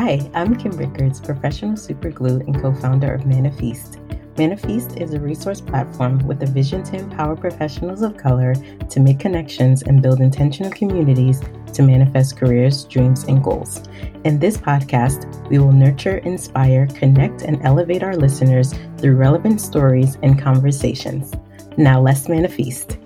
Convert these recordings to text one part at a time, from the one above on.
Hi, I'm Kim Rickards, professional superglue and co founder of Manifest. Manifest is a resource platform with a vision to empower professionals of color to make connections and build intentional communities to manifest careers, dreams, and goals. In this podcast, we will nurture, inspire, connect, and elevate our listeners through relevant stories and conversations. Now, let's manifest.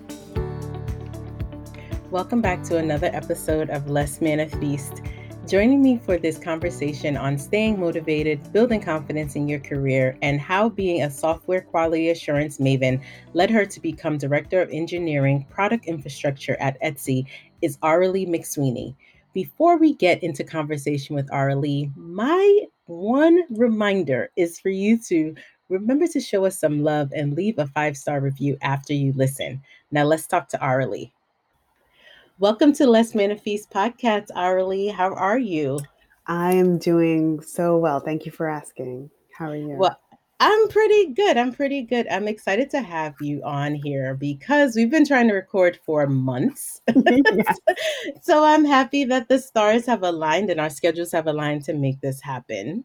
Welcome back to another episode of Let's Manifest. Joining me for this conversation on staying motivated, building confidence in your career, and how being a software quality assurance maven led her to become Director of Engineering Product Infrastructure at Etsy is Aralee McSweeney. Before we get into conversation with Aralee, my one reminder is for you to remember to show us some love and leave a five star review after you listen. Now let's talk to Aralee. Welcome to Let's Manifest podcast, Aralee. How are you? I am doing so well. Thank you for asking. How are you? Well, I'm pretty good. I'm pretty good. I'm excited to have you on here because we've been trying to record for months. so I'm happy that the stars have aligned and our schedules have aligned to make this happen.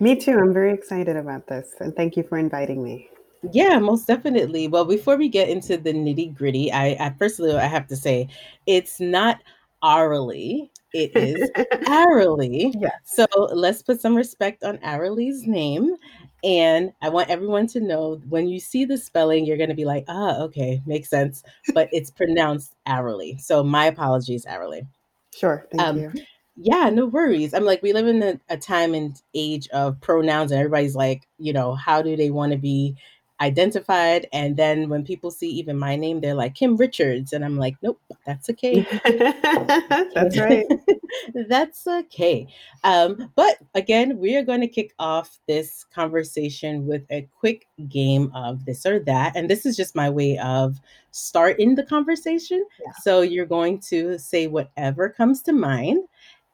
Me too. I'm very excited about this. And thank you for inviting me. Yeah, most definitely. Well, before we get into the nitty gritty, I, I firstly I have to say it's not Aralee. It is Aralee. Yes. So let's put some respect on Aralee's name. And I want everyone to know when you see the spelling, you're going to be like, ah, okay, makes sense. But it's pronounced Aralee. So my apologies, Aralee. Sure. Thank um, you. Yeah, no worries. I'm like, we live in a, a time and age of pronouns, and everybody's like, you know, how do they want to be identified. And then when people see even my name, they're like Kim Richards. And I'm like, nope, that's okay. that's right. that's okay. Um, but again, we are going to kick off this conversation with a quick game of this or that. And this is just my way of starting the conversation. Yeah. So you're going to say whatever comes to mind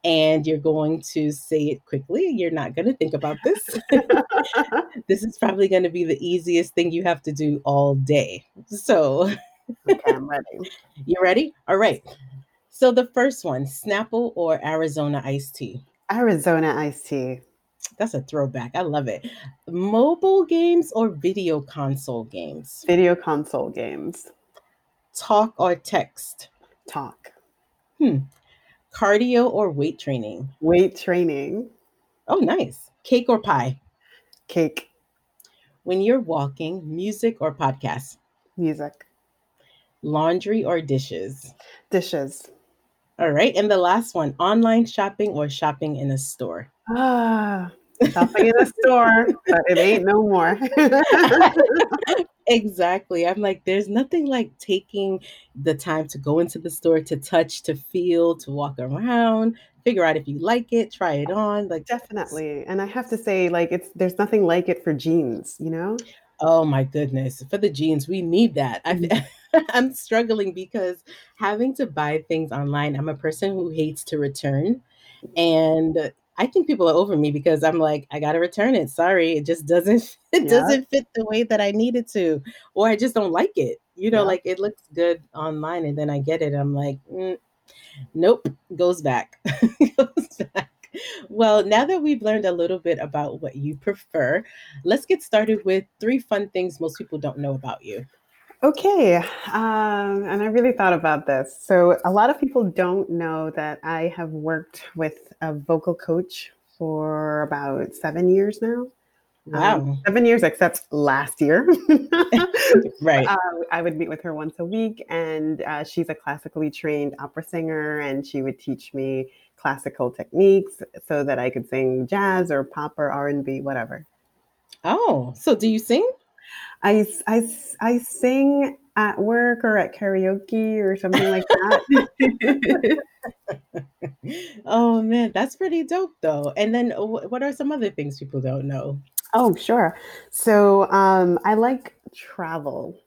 and you're going to say it quickly. You're not going to think about this. this is probably going to be the easiest thing you have to do all day. So, okay, I'm ready. You ready? All right. So, the first one Snapple or Arizona iced tea? Arizona iced tea. That's a throwback. I love it. Mobile games or video console games? Video console games. Talk or text? Talk. Hmm. Cardio or weight training? Weight training. Oh, nice. Cake or pie? Cake. When you're walking, music or podcast? Music. Laundry or dishes? Dishes. All right. And the last one online shopping or shopping in a store? Ah, shopping in a store, but it ain't no more. exactly. I'm like, there's nothing like taking the time to go into the store, to touch, to feel, to walk around, figure out if you like it, try it on. Like definitely. And I have to say, like, it's there's nothing like it for jeans, you know? Oh my goodness. For the jeans, we need that. Mm-hmm. I'm struggling because having to buy things online, I'm a person who hates to return. And I think people are over me because I'm like, I gotta return it. Sorry, it just doesn't it yeah. doesn't fit the way that I need it to, or I just don't like it. You know, yeah. like it looks good online, and then I get it. I'm like, mm, nope, goes back, goes back. Well, now that we've learned a little bit about what you prefer, let's get started with three fun things most people don't know about you. Okay, um, and I really thought about this. So, a lot of people don't know that I have worked with a vocal coach for about seven years now. Wow. Um, seven years, except last year. right. Uh, I would meet with her once a week, and uh, she's a classically trained opera singer, and she would teach me classical techniques so that I could sing jazz or pop or R and B, whatever. Oh, so do you sing? I, I, I sing at work or at karaoke or something like that. oh man, that's pretty dope though. And then what are some other things people don't know? Oh, sure. So um, I like travel,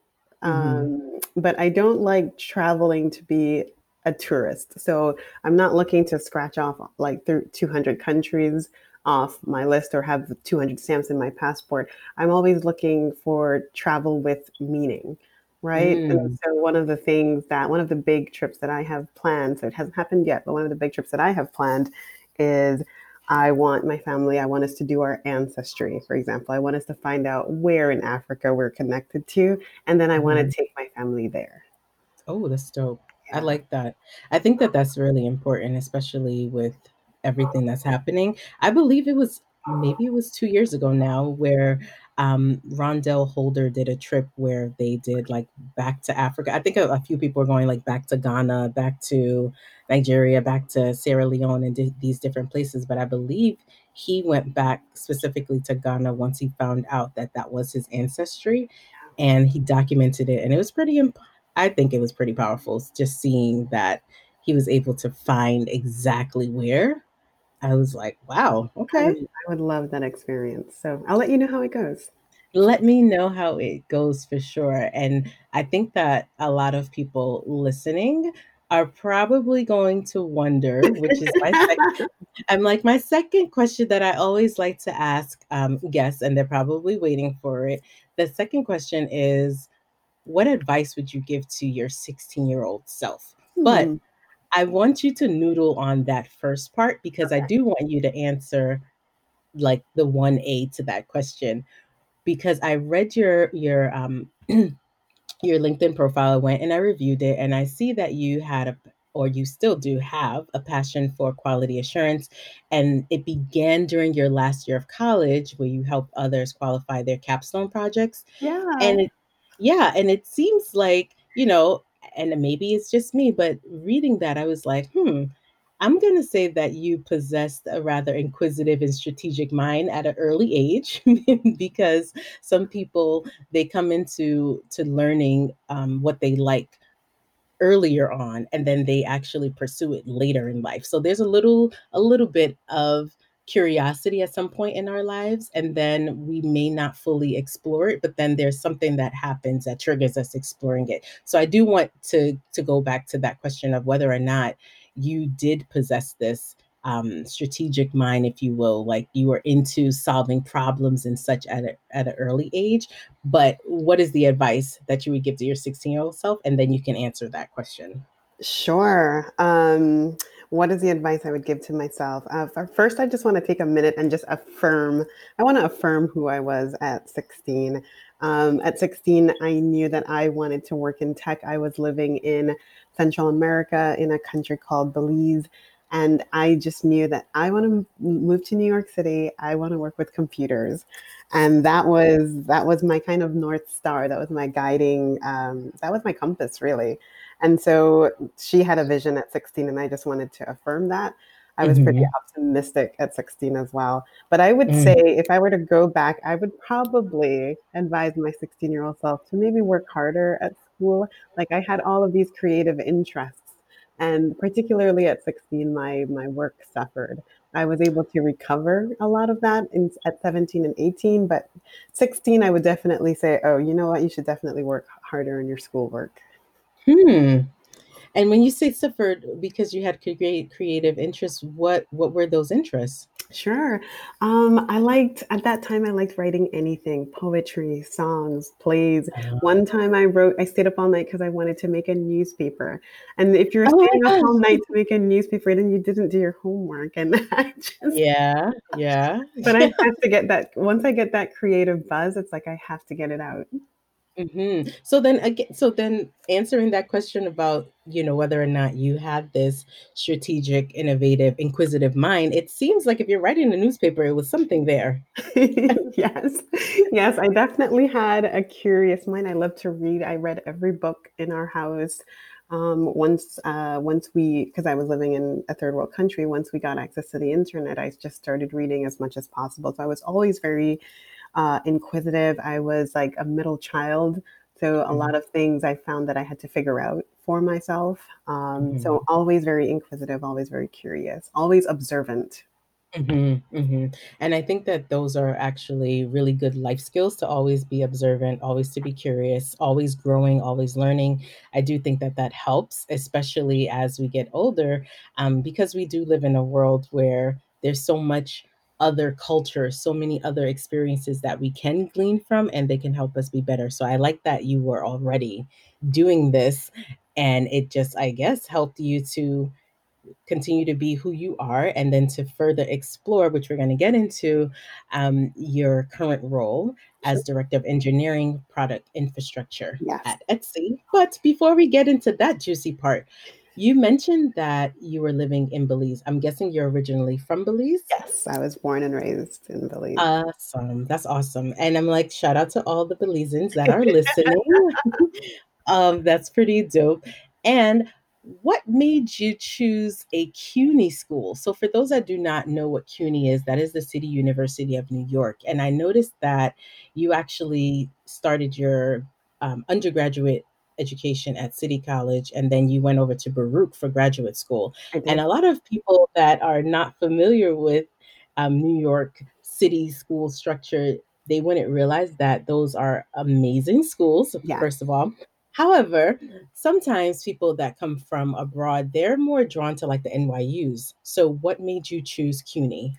mm-hmm. um, but I don't like traveling to be a tourist. So I'm not looking to scratch off like 200 countries off my list or have 200 stamps in my passport. I'm always looking for travel with meaning, right? Mm. And so one of the things that one of the big trips that I have planned, so it hasn't happened yet, but one of the big trips that I have planned is I want my family, I want us to do our ancestry, for example. I want us to find out where in Africa we're connected to, and then I want Mhm. to take my family there. Oh, that's dope. I like that. I think that that's really important, especially with everything that's happening. I believe it was maybe it was 2 years ago now where, um, Rondell Holder did a trip where they did, like, back to Africa. I think a a few people are going, like, back to Ghana, back to Nigeria, back to Sierra Leone, and di these different places, but I believe he went back specifically to Ghana once he found out that that was his ancestry, and he documented it, and it was pretty imp I think it was pretty powerful just seeing that he was able to find exactly where. I was like, "Wow, I would okay." I would love that experience, so I'll let you know how it goes. Let me know how it goes for sure, and I think that a lot of people listening are probably going to wonder, which is my sec I'm like, my second question that I always like to ask, um, guests, and they're probably waiting for it. The second question is, what advice would you give to your sixteen-year-old self? But Hmm. I want you to noodle on that first part because I do want you to answer, like, the 1A to that question, because I read your your, um, your LinkedIn profile, I went and I reviewed it, and I see that you had a or you still do have a passion for quality assurance, and it began during your last year of college where you helped others qualify their capstone projects, Yeah. and it yeah, and it seems like, you know, and maybe it's just me, but reading that, I was like, "Hmm, I'm gonna say that you possessed a rather inquisitive and strategic mind at an early age," because some people, they come into to learning, um, what they like earlier on, and then they actually pursue it later in life. So there's a little a little bit of curiosity at some point in our lives, and then we may not fully explore it, but then there's something that happens that triggers us exploring it. So I do want to to go back to that question of whether or not you did possess this, um, strategic mind, if you will, like, you were into solving problems and such at a at a early age, but what is the advice that you would give to your sixteen-year-old self? And then you can answer that question. Sure. Um, what is the advice I would give to myself? Uh, first, I just wanna take a minute and just affirm I wanna affirm who I was at 16. Um, at 16, I knew that I wanted to work in tech. I was living in Central America in a country called Belize, and I just knew that I wanna move to New York City. I wanna work with computers, and that was that was my kind of North Star. That was my guiding, um, that was my compass, really. And so she had a vision at 16, and I just wanted to affirm that. I was pretty Mhm. optimistic at 16 as well. But I would say Mm. if I were to go back, I would probably advise my sixteen-year-old self to maybe work harder at school. Like, I had all of these creative interests, and particularly at 16, my my work suffered. I was able to recover a lot of that in at 17 and 18, but 16, I would definitely say, "Oh, you know what? You should definitely work harder in your schoolwork." Hmm. And when you say suffered because you had crea creative interests, what what were those interests? Sure. Um, I liked at that time, I liked writing anything, poetry, songs, plays. One Oh. time I wrote I stayed up all night because I wanted to make a newspaper, and if you're Oh staying up all night to make a newspaper, then you didn't do your homework, and I just Yeah, yeah, but I have to get that once I get that creative buzz, it's like I have to get it out. Mhm. So then again, so then answering that question about, you know, whether or not you had this strategic, innovative, inquisitive mind, it seems like if you're writing a newspaper, it was something there. Yes. Yes, I definitely had a curious mind. I love to read. I read every book in our house. Um, once, uh, once we 'cause I was living in a third world country, once we got access to the internet, I just started reading as much as possible. So I was always very, uh, inquisitive. I was like a middle child, so a lot Mhm. of things I found that I had to figure out for myself. Um, Mhm. so always very inquisitive, always very curious, always observant. Mhm, mhm. And I think that those are actually really good life skills to always be observant, always to be curious, always growing, always learning. I do think that that helps, especially as we get older, um, because we do live in a world where there's so much other cultures, so many other experiences that we can glean from, and they can help us be better. So I like that you were already doing this, and it just, I guess, helped you to continue to be who you are and then to further explore, which we're going to get into, um, your current role as Director of Engineering Product Infrastructure yes. at Etsy. But before we get into that juicy part, you mentioned that you were living in Belize. I'm guessing you're originally from Belize? Yes, I was born and raised in Belize. Awesome. That's awesome. And I'm like, shout out to all the Belizeans that are listening. um, that's pretty dope. And what made you choose a CUNY school? So, for those that do not know what CUNY is, that is the City University of New York. And I noticed that you actually started your um, undergraduate education at City College and then you went over to Baruch for graduate school. And a lot of people that are not familiar with um, New York City school structure, they wouldn't realize that those are amazing schools, yeah. first of all. However, sometimes people that come from abroad, they're more drawn to like the NYUs. So, what made you choose CUNY?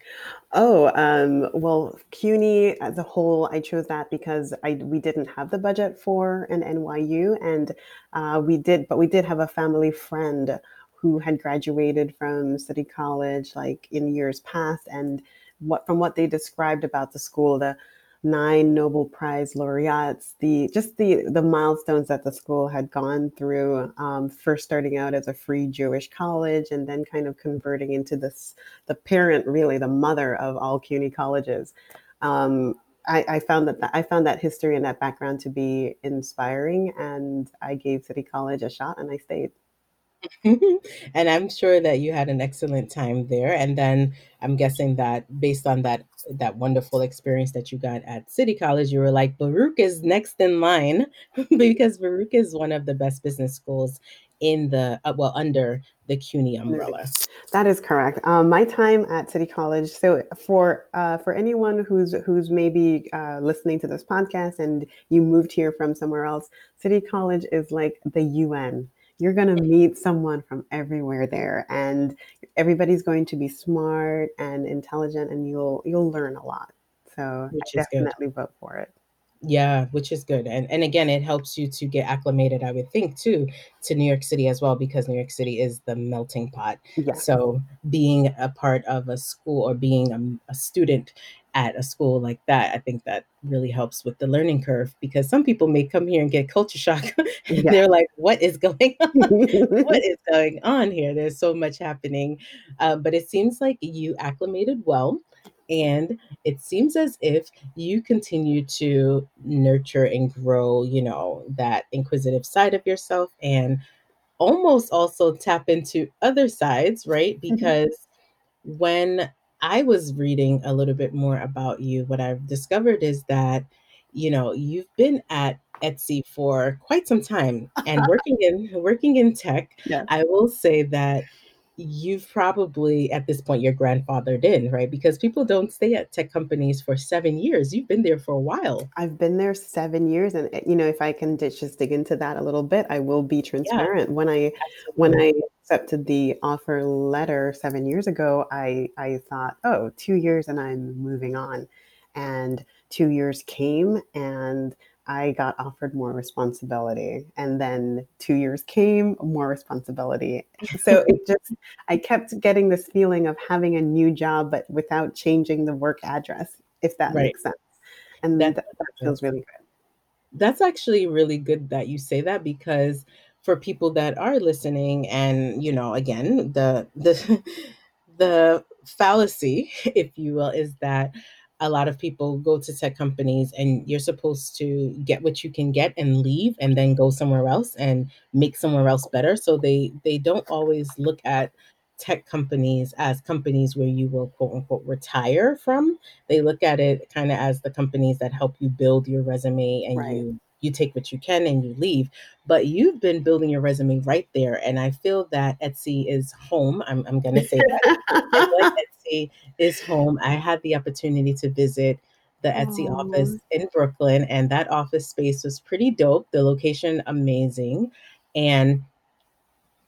Oh, um, well, CUNY as a whole, I chose that because I we didn't have the budget for an NYU, and uh, we did, but we did have a family friend who had graduated from City College like in years past, and what from what they described about the school, the nine Nobel Prize laureates, the just the the milestones that the school had gone through, um, first starting out as a free Jewish college and then kind of converting into this the parent, really the mother of all CUNY colleges. Um, I, I, found that I found that history and that background to be inspiring, and I gave City College a shot, and I stayed. and I'm sure that you had an excellent time there. And then I'm guessing that based on that that wonderful experience that you got at City College, you were like, Baruch is next in line because Baruch is one of the best business schools in the uh, well under the CUNY umbrella. That is correct. Um, my time at City College. So for uh, for anyone who's who's maybe uh, listening to this podcast and you moved here from somewhere else, City College is like the UN you're going to meet someone from everywhere there and everybody's going to be smart and intelligent and you'll you'll learn a lot so definitely good. vote for it yeah which is good and and again it helps you to get acclimated i would think too to new york city as well because new york city is the melting pot yeah. so being a part of a school or being a, a student at a school like that, I think that really helps with the learning curve because some people may come here and get culture shock. and yeah. They're like, "What is going on? what is going on here? There's so much happening." Uh, but it seems like you acclimated well, and it seems as if you continue to nurture and grow. You know that inquisitive side of yourself, and almost also tap into other sides, right? Mm-hmm. Because mm-hmm. when I was reading a little bit more about you, what I've discovered is that, you know, you've been at Etsy for quite some time and working in working in tech. Yeah. I will say that you've probably at this point your grandfathered in, right? Because people don't stay at tech companies for seven years. You've been there for a while. I've been there seven years, and eh, you know, if I can just dig into that a little bit, I will be transparent. Yeah, when I absolutely. when I accepted the offer letter seven years ago, I I thought, oh, two years and I'm moving on, and two years came and I got offered more responsibility. And then two years came, more responsibility. So it just, I kept getting this feeling of having a new job, but without changing the work address, if that right. makes sense. And that, that, that feels really good. That's actually really good that you say that because for people that are listening and you know again the the the fallacy if you will is that a lot of people go to tech companies and you're supposed to get what you can get and leave and then go somewhere else and make somewhere else better so they they don't always look at tech companies as companies where you will quote unquote retire from they look at it kind of as the companies that help you build your resume and right. you you take what you can and you leave but you've been building your resume right there and i feel that etsy is home i'm, I'm gonna say that. Etsy is home. I had the opportunity to visit the Etsy Aww. office in Brooklyn, and that office space was pretty dope. The location amazing, and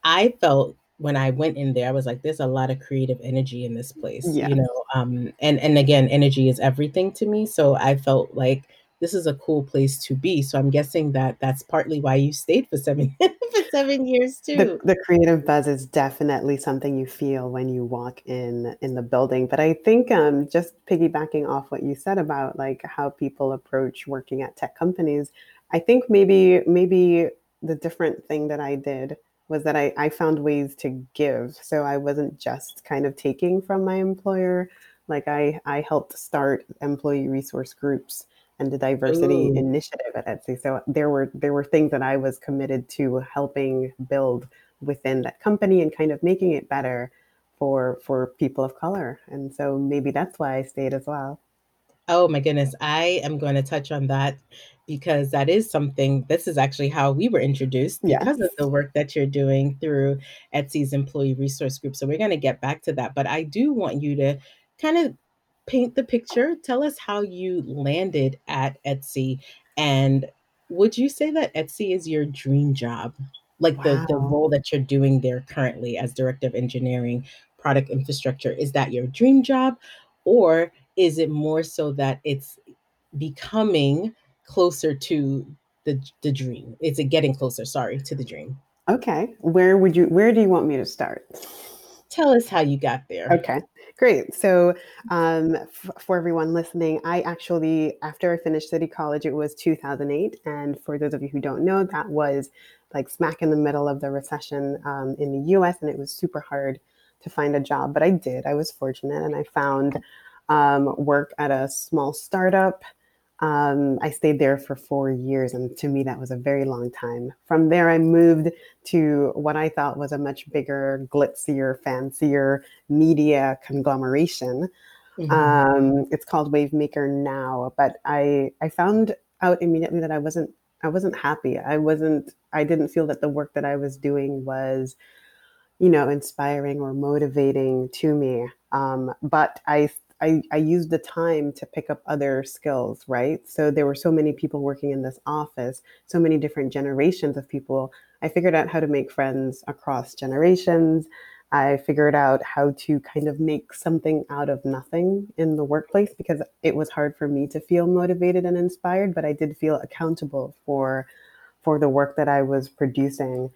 I felt when I went in there, I was like, "There's a lot of creative energy in this place," yes. you know. Um, and and again, energy is everything to me. So I felt like this is a cool place to be. So I'm guessing that that's partly why you stayed for seven for seven years too. The, the creative buzz is definitely something you feel when you walk in in the building. But I think um, just piggybacking off what you said about like how people approach working at tech companies, I think maybe maybe the different thing that I did was that I, I found ways to give. So I wasn't just kind of taking from my employer. Like I, I helped start employee resource groups and the diversity Ooh. initiative at Etsy. So there were there were things that I was committed to helping build within that company and kind of making it better for for people of color. And so maybe that's why I stayed as well. Oh my goodness, I am going to touch on that because that is something this is actually how we were introduced because yes. of the work that you're doing through Etsy's employee resource group. So we're going to get back to that, but I do want you to kind of paint the picture. Tell us how you landed at Etsy and would you say that Etsy is your dream job? Like wow. the the role that you're doing there currently as director of engineering, product infrastructure, is that your dream job or is it more so that it's becoming closer to the the dream? Is it getting closer, sorry, to the dream? Okay. Where would you where do you want me to start? Tell us how you got there. Okay. Great. So, um, f- for everyone listening, I actually, after I finished City College, it was 2008. And for those of you who don't know, that was like smack in the middle of the recession um, in the US, and it was super hard to find a job. But I did. I was fortunate, and I found um, work at a small startup. Um, I stayed there for four years, and to me, that was a very long time. From there, I moved to what I thought was a much bigger, glitzier, fancier media conglomeration. Mm-hmm. Um, it's called Wavemaker now, but I I found out immediately that I wasn't I wasn't happy. I wasn't. I didn't feel that the work that I was doing was, you know, inspiring or motivating to me. Um, but I I, I used the time to pick up other skills, right? So there were so many people working in this office, so many different generations of people. I figured out how to make friends across generations. I figured out how to kind of make something out of nothing in the workplace because it was hard for me to feel motivated and inspired, but I did feel accountable for for the work that I was producing.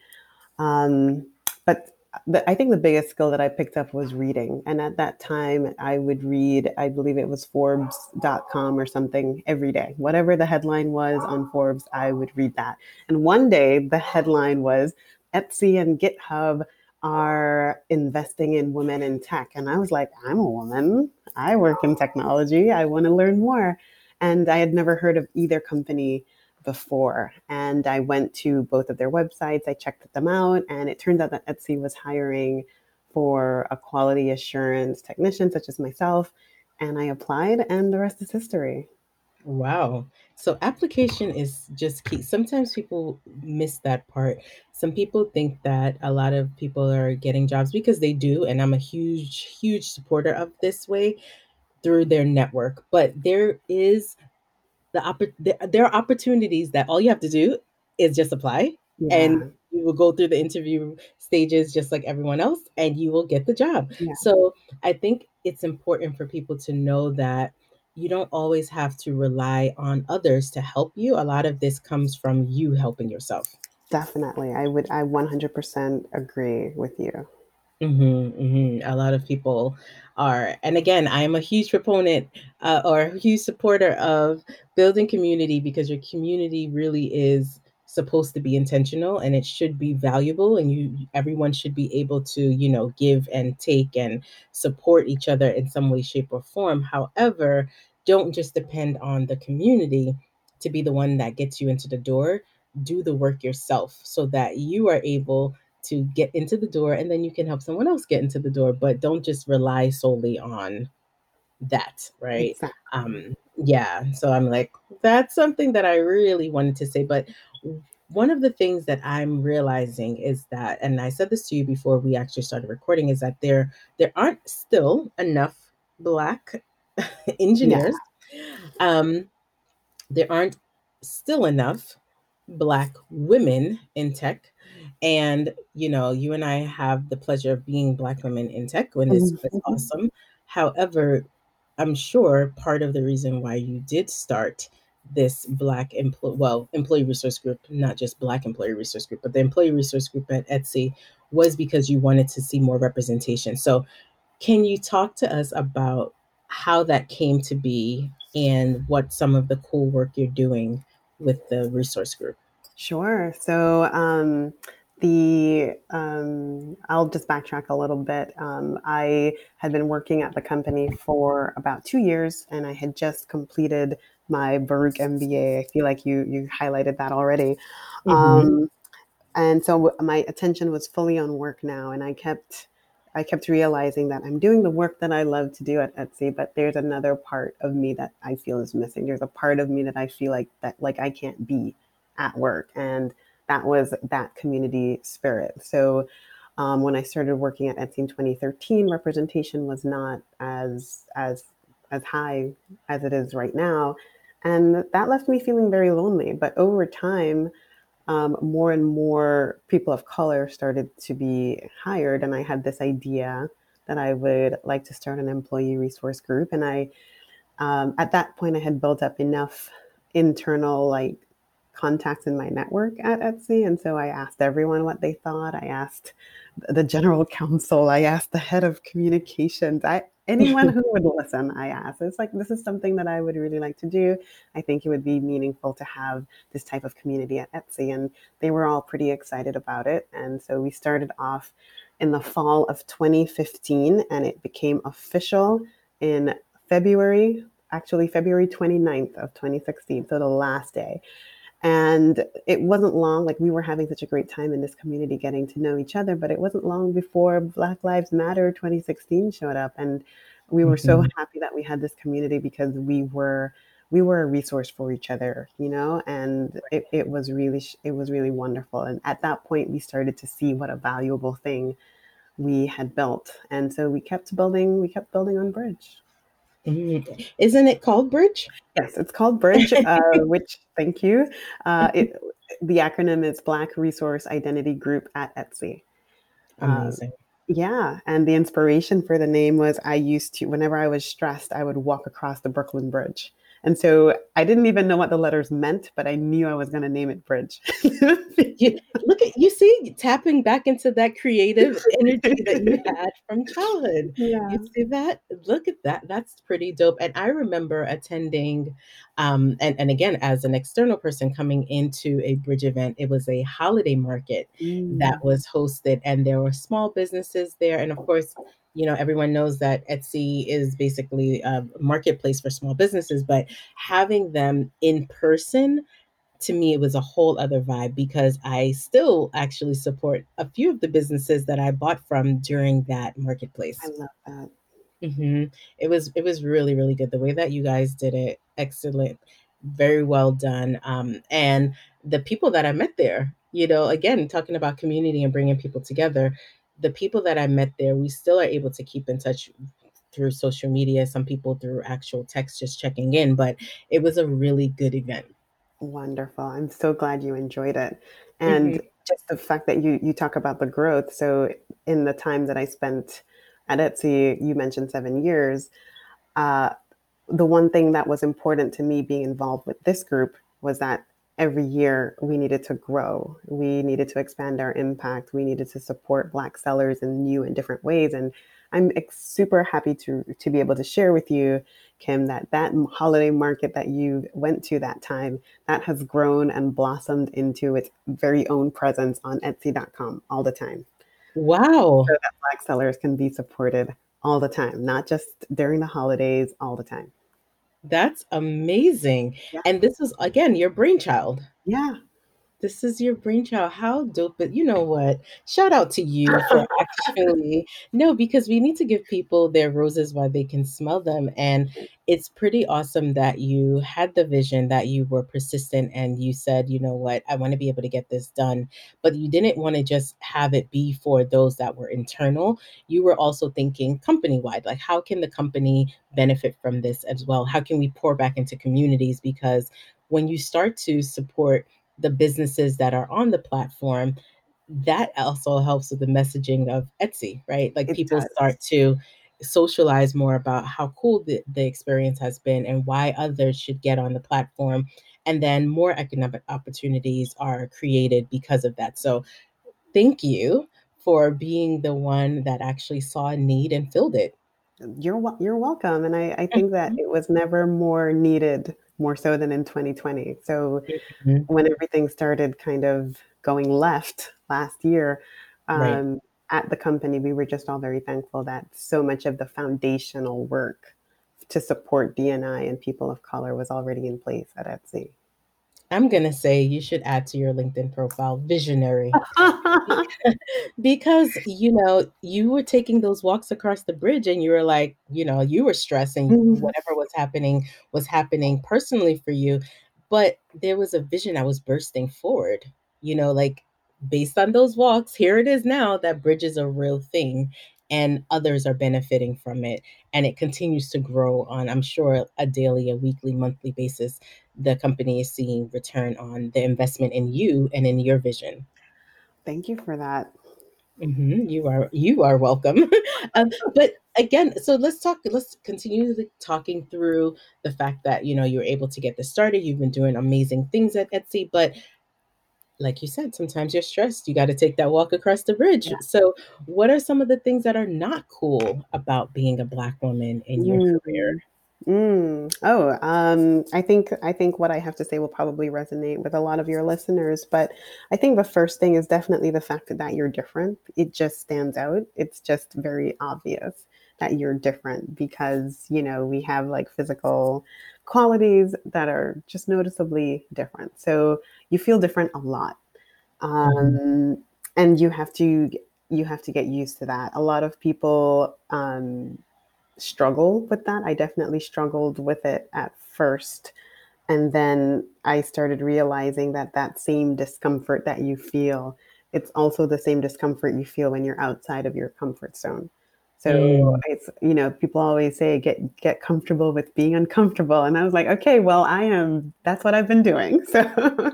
Um, but the, I think the biggest skill that I picked up was reading. And at that time, I would read, I believe it was Forbes.com or something every day. Whatever the headline was on Forbes, I would read that. And one day, the headline was Etsy and GitHub are investing in women in tech. And I was like, I'm a woman. I work in technology. I want to learn more. And I had never heard of either company before. And I went to both of their websites, I checked them out, and it turned out that Etsy was hiring for a quality assurance technician, such as myself. And I applied, and the rest is history. Wow. So application is just key. Sometimes people miss that part. Some people think that a lot of people are getting jobs because they do, and I'm a huge, huge supporter of this way through their network. But there is the there, there are opportunities that all you have to do is just apply yeah. and you will go through the interview stages just like everyone else and you will get the job. Yeah. So I think it's important for people to know that you don't always have to rely on others to help you. A lot of this comes from you helping yourself. Definitely. I would I 100% agree with you. Mm-hmm, mm-hmm. A lot of people are, and again, I am a huge proponent uh, or a huge supporter of building community because your community really is supposed to be intentional and it should be valuable and you everyone should be able to you know give and take and support each other in some way shape or form. However don't just depend on the community to be the one that gets you into the door. Do the work yourself so that you are able to get into the door and then you can help someone else get into the door but don't just rely solely on that right exactly. um yeah so i'm like that's something that i really wanted to say but one of the things that i'm realizing is that and i said this to you before we actually started recording is that there there aren't still enough black engineers yeah. um there aren't still enough black women in tech and you know you and i have the pleasure of being black women in tech and it's, it's mm-hmm. awesome. However i'm sure part of the reason why you did start this black employee well employee resource group not just black employee resource group but the employee resource group at etsy was because you wanted to see more representation. So can you talk to us about how that came to be and what some of the cool work you're doing with the resource group? Sure. So um, the um, I'll just backtrack a little bit. Um, I had been working at the company for about two years, and I had just completed my Baruch MBA. I feel like you you highlighted that already. Mm-hmm. Um, and so my attention was fully on work now, and I kept I kept realizing that I'm doing the work that I love to do at Etsy, but there's another part of me that I feel is missing. There's a part of me that I feel like that like I can't be at work, and that was that community spirit. So um, when I started working at Etsy in 2013, representation was not as as as high as it is right now, and that left me feeling very lonely. But over time, um, more and more people of color started to be hired, and I had this idea that I would like to start an employee resource group. And I, um, at that point, I had built up enough internal like contacts in my network at Etsy. And so I asked everyone what they thought. I asked the general counsel, I asked the head of communications. I anyone who would listen, I asked. It's like this is something that I would really like to do. I think it would be meaningful to have this type of community at Etsy. And they were all pretty excited about it. And so we started off in the fall of 2015 and it became official in February, actually February 29th of 2016. So the last day. And it wasn't long, like we were having such a great time in this community getting to know each other, but it wasn't long before Black Lives Matter 2016 showed up. And we were mm-hmm. so happy that we had this community because we were we were a resource for each other you know and it, it was really it was really wonderful and at that point we started to see what a valuable thing we had built and so we kept building we kept building on bridge. Isn't it called Bridge? Yes, it's called Bridge, uh, which, thank you. Uh, it, the acronym is Black Resource Identity Group at Etsy. Amazing. Uh, yeah. And the inspiration for the name was I used to, whenever I was stressed, I would walk across the Brooklyn Bridge. And so I didn't even know what the letters meant, but I knew I was going to name it Bridge. you, look at you see tapping back into that creative energy that you had from childhood. Yeah. You see that? Look at that. That's pretty dope. And I remember attending um, and, and again, as an external person coming into a bridge event, it was a holiday market mm. that was hosted, and there were small businesses there. And of course, you know, everyone knows that Etsy is basically a marketplace for small businesses, but having them in person to me it was a whole other vibe because I still actually support a few of the businesses that I bought from during that marketplace. I love that. Mm-hmm. It was it was really really good the way that you guys did it. Excellent, very well done. Um, and the people that I met there, you know, again talking about community and bringing people together. The people that I met there, we still are able to keep in touch through social media. Some people through actual text, just checking in. But it was a really good event. Wonderful. I'm so glad you enjoyed it. And mm-hmm. just the fact that you you talk about the growth. So in the time that I spent at Etsy, you mentioned seven years. Uh, the one thing that was important to me being involved with this group was that every year we needed to grow. We needed to expand our impact. We needed to support Black sellers in new and different ways. And I'm super happy to to be able to share with you, Kim, that that holiday market that you went to that time that has grown and blossomed into its very own presence on Etsy.com all the time. Wow! So that Black sellers can be supported all the time, not just during the holidays, all the time. That's amazing. Yeah. And this is again your brainchild. Yeah this is your brainchild. How dope! But you know what? Shout out to you for actually no, because we need to give people their roses while they can smell them. And it's pretty awesome that you had the vision, that you were persistent, and you said, you know what, I want to be able to get this done. But you didn't want to just have it be for those that were internal. You were also thinking company wide, like how can the company benefit from this as well? How can we pour back into communities? Because when you start to support the businesses that are on the platform, that also helps with the messaging of Etsy, right? Like it people does. start to socialize more about how cool the, the experience has been and why others should get on the platform. And then more economic opportunities are created because of that. So thank you for being the one that actually saw a need and filled it. You're you're welcome, and I, I think that mm-hmm. it was never more needed, more so than in 2020. So mm-hmm. when everything started kind of going left last year, um, right. at the company, we were just all very thankful that so much of the foundational work to support DNI and people of color was already in place at Etsy. I'm going to say you should add to your LinkedIn profile visionary. because, you know, you were taking those walks across the bridge and you were like, you know, you were stressing mm-hmm. whatever was happening was happening personally for you. But there was a vision that was bursting forward, you know, like based on those walks, here it is now that bridge is a real thing and others are benefiting from it. And it continues to grow on, I'm sure, a daily, a weekly, monthly basis. The company is seeing return on the investment in you and in your vision. Thank you for that. Mm-hmm. You are you are welcome. um, but again, so let's talk. Let's continue talking through the fact that you know you're able to get this started. You've been doing amazing things at Etsy, but like you said, sometimes you're stressed. You got to take that walk across the bridge. Yeah. So, what are some of the things that are not cool about being a Black woman in your mm. career? Mm. Oh, um, I think I think what I have to say will probably resonate with a lot of your listeners. But I think the first thing is definitely the fact that, that you're different. It just stands out. It's just very obvious that you're different because you know we have like physical qualities that are just noticeably different. So you feel different a lot, um, mm-hmm. and you have to you have to get used to that. A lot of people um, struggle with that. I definitely struggled with it at first. And then I started realizing that that same discomfort that you feel, it's also the same discomfort you feel when you're outside of your comfort zone. So mm. it's you know people always say get get comfortable with being uncomfortable, and I was like, okay, well I am. That's what I've been doing. So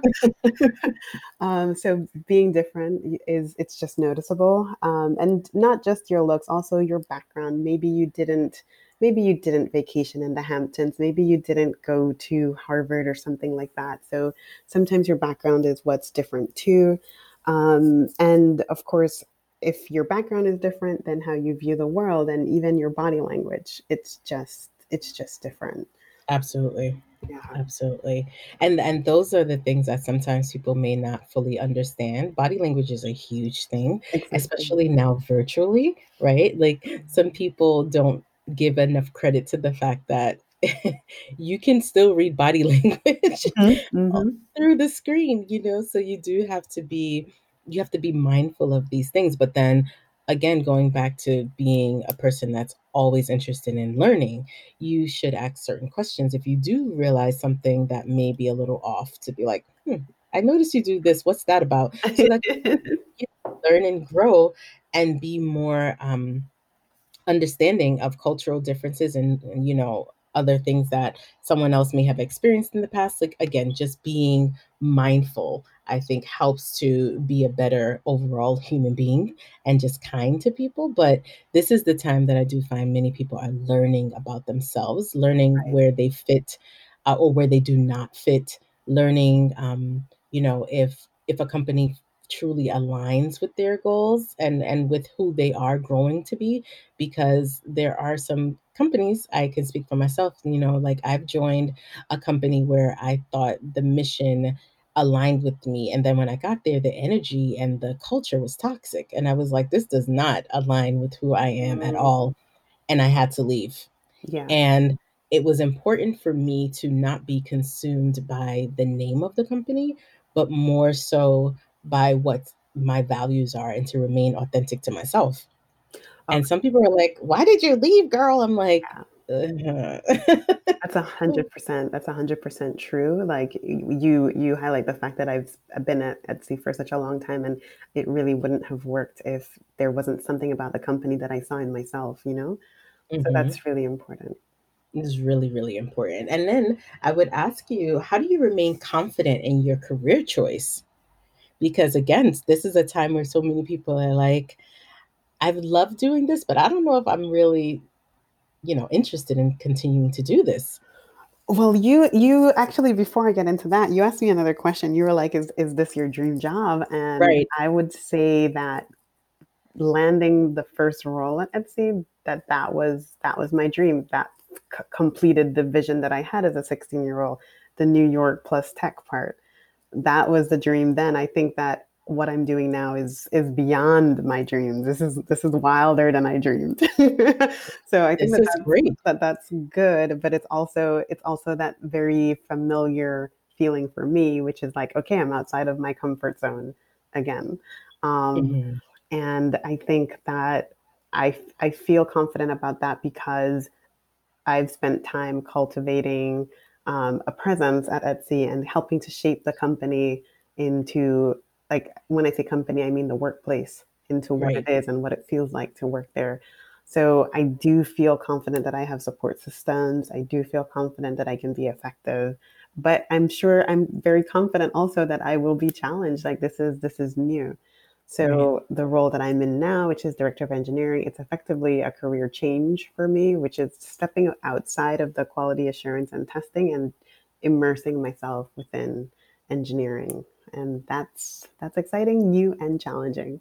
um, so being different is it's just noticeable, um, and not just your looks, also your background. Maybe you didn't. Maybe you didn't vacation in the Hamptons. Maybe you didn't go to Harvard or something like that. So sometimes your background is what's different too. Um, and of course, if your background is different than how you view the world and even your body language it's just it's just different. Absolutely. Yeah. Absolutely. And and those are the things that sometimes people may not fully understand. Body language is a huge thing exactly. especially now virtually right? Like some people don't give enough credit to the fact that you can still read body language mm-hmm, mm-hmm. through the screen you know? So you do have to be you have to be mindful of these things but then again going back to being a person that's always interested in learning you should ask certain questions. If you do realize something that may be a little off to be like hmm, i noticed you do this what's that about? So that you learn and grow and be more um, understanding of cultural differences and, and you know other things that someone else may have experienced in the past like again just being mindful I think helps to be a better overall human being and just kind to people. But this is the time that I do find many people are learning about themselves, learning right. where they fit uh, or where they do not fit, learning, um, you know, if if a company truly aligns with their goals and and with who they are growing to be because there are some companies i can speak for myself you know like i've joined a company where i thought the mission aligned with me. And then when I got there, the energy and the culture was toxic. And I was like, this does not align with who I am at mm. all. And I had to leave. Yeah. And it was important for me to not be consumed by the name of the company, but more so by what my values are and to remain authentic to myself. Okay. And some people are like, why did you leave, girl? I'm like, yeah. That's a hundred percent. That's a hundred percent true. Like you, you highlight the fact that I've been at Etsy for such a long time, and it really wouldn't have worked if there wasn't something about the company that I saw in myself. You know, mm-hmm. so that's really important. Is really really important. And then I would ask you, how do you remain confident in your career choice? Because again, this is a time where so many people are like, I've loved doing this, but I don't know if I'm really you know, interested in continuing to do this? Well, you you actually before I get into that, you asked me another question. You were like, "Is is this your dream job?" And Right. I would say that landing the first role at Etsy, that that was that was my dream. That c- completed the vision that I had as a 16 year old, the New York plus tech part. That was the dream then. I think that what I'm doing now is is beyond my dreams. This is this is wilder than I dreamed. so I think This that is great. that that's good, but it's also it's also that very familiar feeling for me, which is like, okay, I'm outside of my comfort zone again. Um, Mhm. and I think that I I feel confident about that because I've spent time cultivating um, a presence at Etsy and helping to shape the company into like when I say company, I mean the workplace into what it Right. is and what it feels like to work there. So I do feel confident that I have support systems. I do feel confident that I can be effective. But I'm sure I'm very confident also that I will be challenged. Like this is this is new. So the role that I'm in now, which is director of engineering, it's effectively a career change for me, which is stepping outside of the quality assurance and testing and immersing myself within engineering. And that's that's exciting, new and challenging.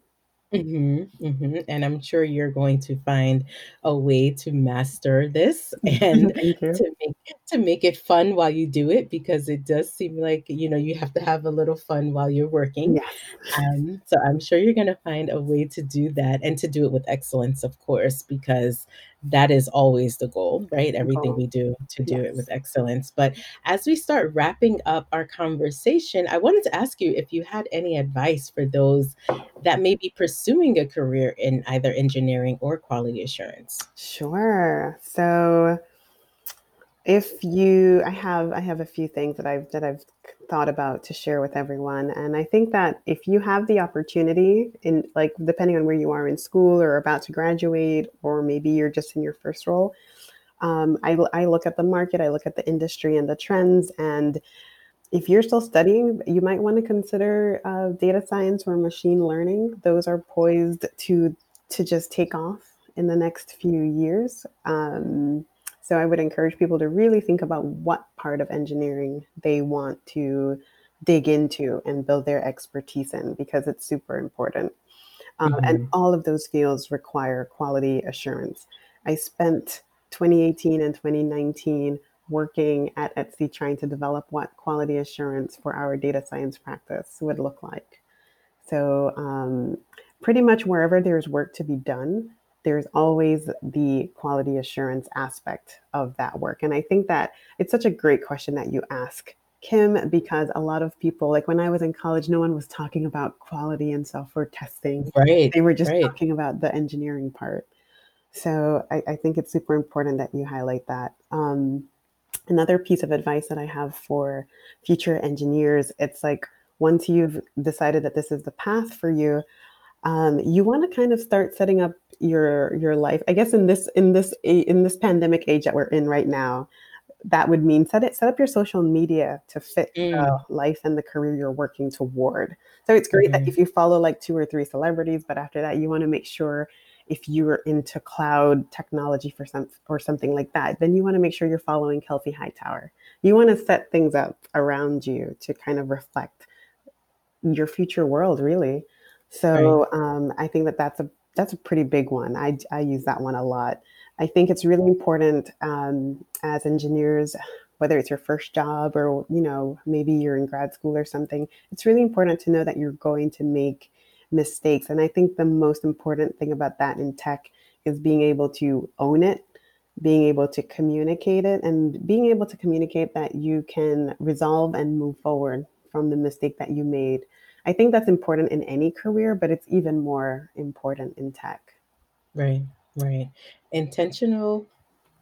Mhm, mhm, and I'm sure you're going to find a way to master this and Thank you. to make to make it fun while you do it because it does seem like, you know, you have to have a little fun while you're working. Yes. Um, so I'm sure you're gonna find a way to do that and to do it with excellence, of course, because that is always the goal, mm-hmm, right? Everything we do to do it with excellence. But as we start wrapping up our conversation, I wanted to ask you if you had any advice for those that may be pursuing a career in either engineering or quality assurance. Sure. So if you I have I have a few things that I've that I've thought about to share with everyone. And I think that if you have the opportunity in like depending on where you are in school or about to graduate, or maybe you're just in your first role, um, I, I look at the market, I look at the industry and the trends, and if you're still studying, you might want to consider uh, data science or machine learning. Those are poised to to just take off in the next few years. Um, so I would encourage people to really think about what part of engineering they want to dig into and build their expertise in because it's super important. Um, and Mhm. all of those fields require quality assurance. I spent 2018 and 2019 working at Etsy trying to develop what quality assurance for our data science practice would look like. So, um, pretty much wherever there's work to be done, there's always the quality assurance aspect of that work. And I think that it's such a great question that you ask, Kim, because a lot of people, like when I was in college, no one was talking about quality and software testing. Right, They were just right. talking about the engineering part. So I, I think it's super important that you highlight that. Um, another piece of advice that I have for future engineers, it's like once you've decided that this is the path for you, um, you want to kind of start setting up your your life. I guess in this in this in this pandemic age that we're in right now, that would mean set it set up your social media to fit the Mm, life and the career you're working toward. So it's great that mhm. if you follow like two or three celebrities, but after that you want to make sure if you're into cloud technology for some or something like that, then you want to make sure you're following Kelsey Hightower. You want to set things up around you to kind of reflect your future world, really. Right. So um, I think that that's a that's a pretty big one. I I use that one a lot. I think it's really important um, as engineers, whether it's your first job or you know maybe you're in grad school or something. It's really important to know that you're going to make mistakes, and I think the most important thing about that in tech is being able to own it being able to communicate it and being able to communicate that you can resolve and move forward from the mistake that you made. I think that's important in any career, but it's even more important in tech. Right, right. Intentional,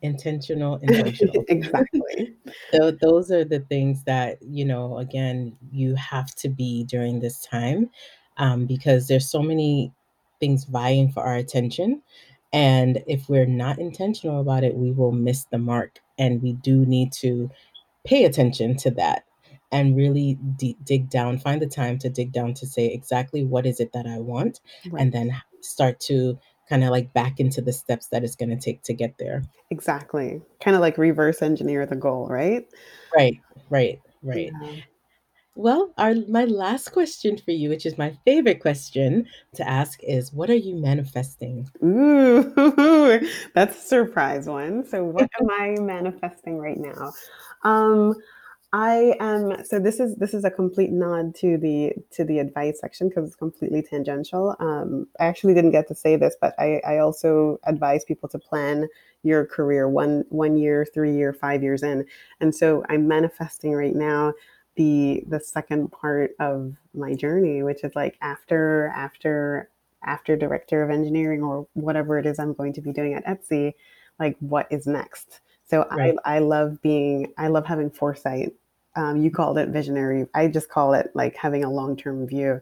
intentional, intentional. exactly. so those are the things that, you know, again, you have to be during this time, um, because there's so many things vying for our attention, and if we're not intentional about it, we will miss the mark, and we do need to pay attention to that and really d dig down, find the time to dig down to say exactly what is it that I want, Right. and then start to kind of like back into the steps that it's going to take to get there. Exactly. Kind of like reverse engineer the goal, right? Right, right, right. Yeah. Well, our my last question for you, which is my favorite question to ask, is what are you manifesting? Ooh, that's a surprise one. So, what am I manifesting right now? Um, I am so this is this is a complete nod to the to the advice section because it's completely tangential. Um, I actually didn't get to say this, but I, I also advise people to plan your career one one year, three year, five years in. And so I'm manifesting right now the the second part of my journey, which is like after after after director of engineering or whatever it is I'm going to be doing at Etsy, like what is next? So right. I, I love being, I love having foresight. Um, you called it visionary. I just call it like having a long term view.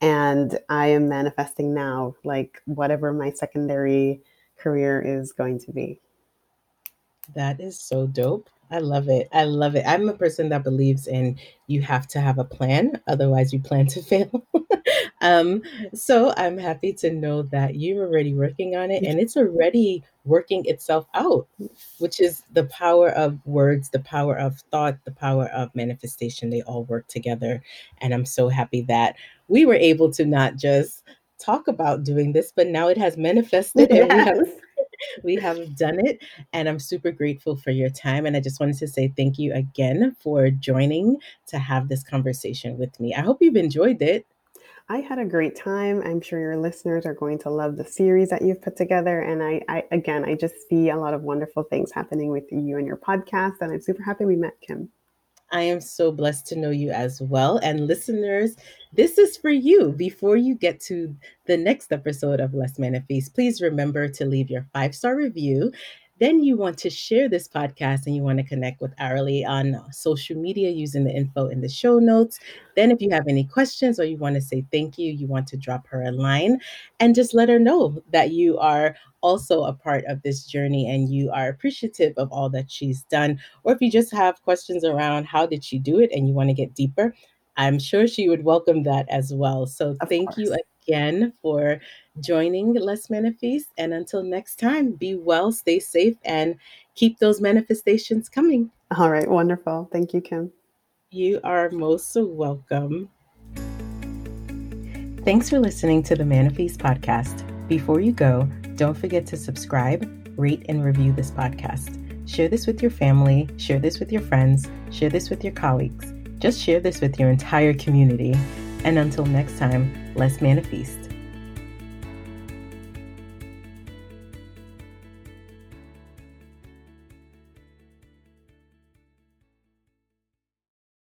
And I am manifesting now, like whatever my secondary career is going to be. That is so dope. I love it. I love it. I'm a person that believes in you have to have a plan, otherwise you plan to fail. um, so I'm happy to know that you're already working on it and it's already working itself out, which is the power of words, the power of thought, the power of manifestation. They all work together. And I'm so happy that we were able to not just talk about doing this, but now it has manifested yes. and we have we have done it. And I'm super grateful for your time. And I just wanted to say thank you again for joining to have this conversation with me. I hope you've enjoyed it. I had a great time. I'm sure your listeners are going to love the series that you've put together. And I, I again, I just see a lot of wonderful things happening with you and your podcast. And I'm super happy we met, Kim. I am so blessed to know you as well. And listeners, this is for you. Before you get to the next episode of Let's Manifest, please remember to leave your five star review then you want to share this podcast and you want to connect with Arely on uh, social media using the info in the show notes. Then, if you have any questions or you want to say thank you, you want to drop her a line and just let her know that you are also a part of this journey and you are appreciative of all that she's done. Or if you just have questions around how did she do it and you want to get deeper, I'm sure she would welcome that as well. So, of thank course. you again for joining Let's Manifest. And until next time, be well, stay safe, and keep those manifestations coming. All right, wonderful. Thank you, Kim. You are most welcome. Thanks for listening to the Manifest podcast. Before you go, don't forget to subscribe, rate, and review this podcast. Share this with your family, share this with your friends, share this with your colleagues. Just share this with your entire community. And until next time, let's manifest.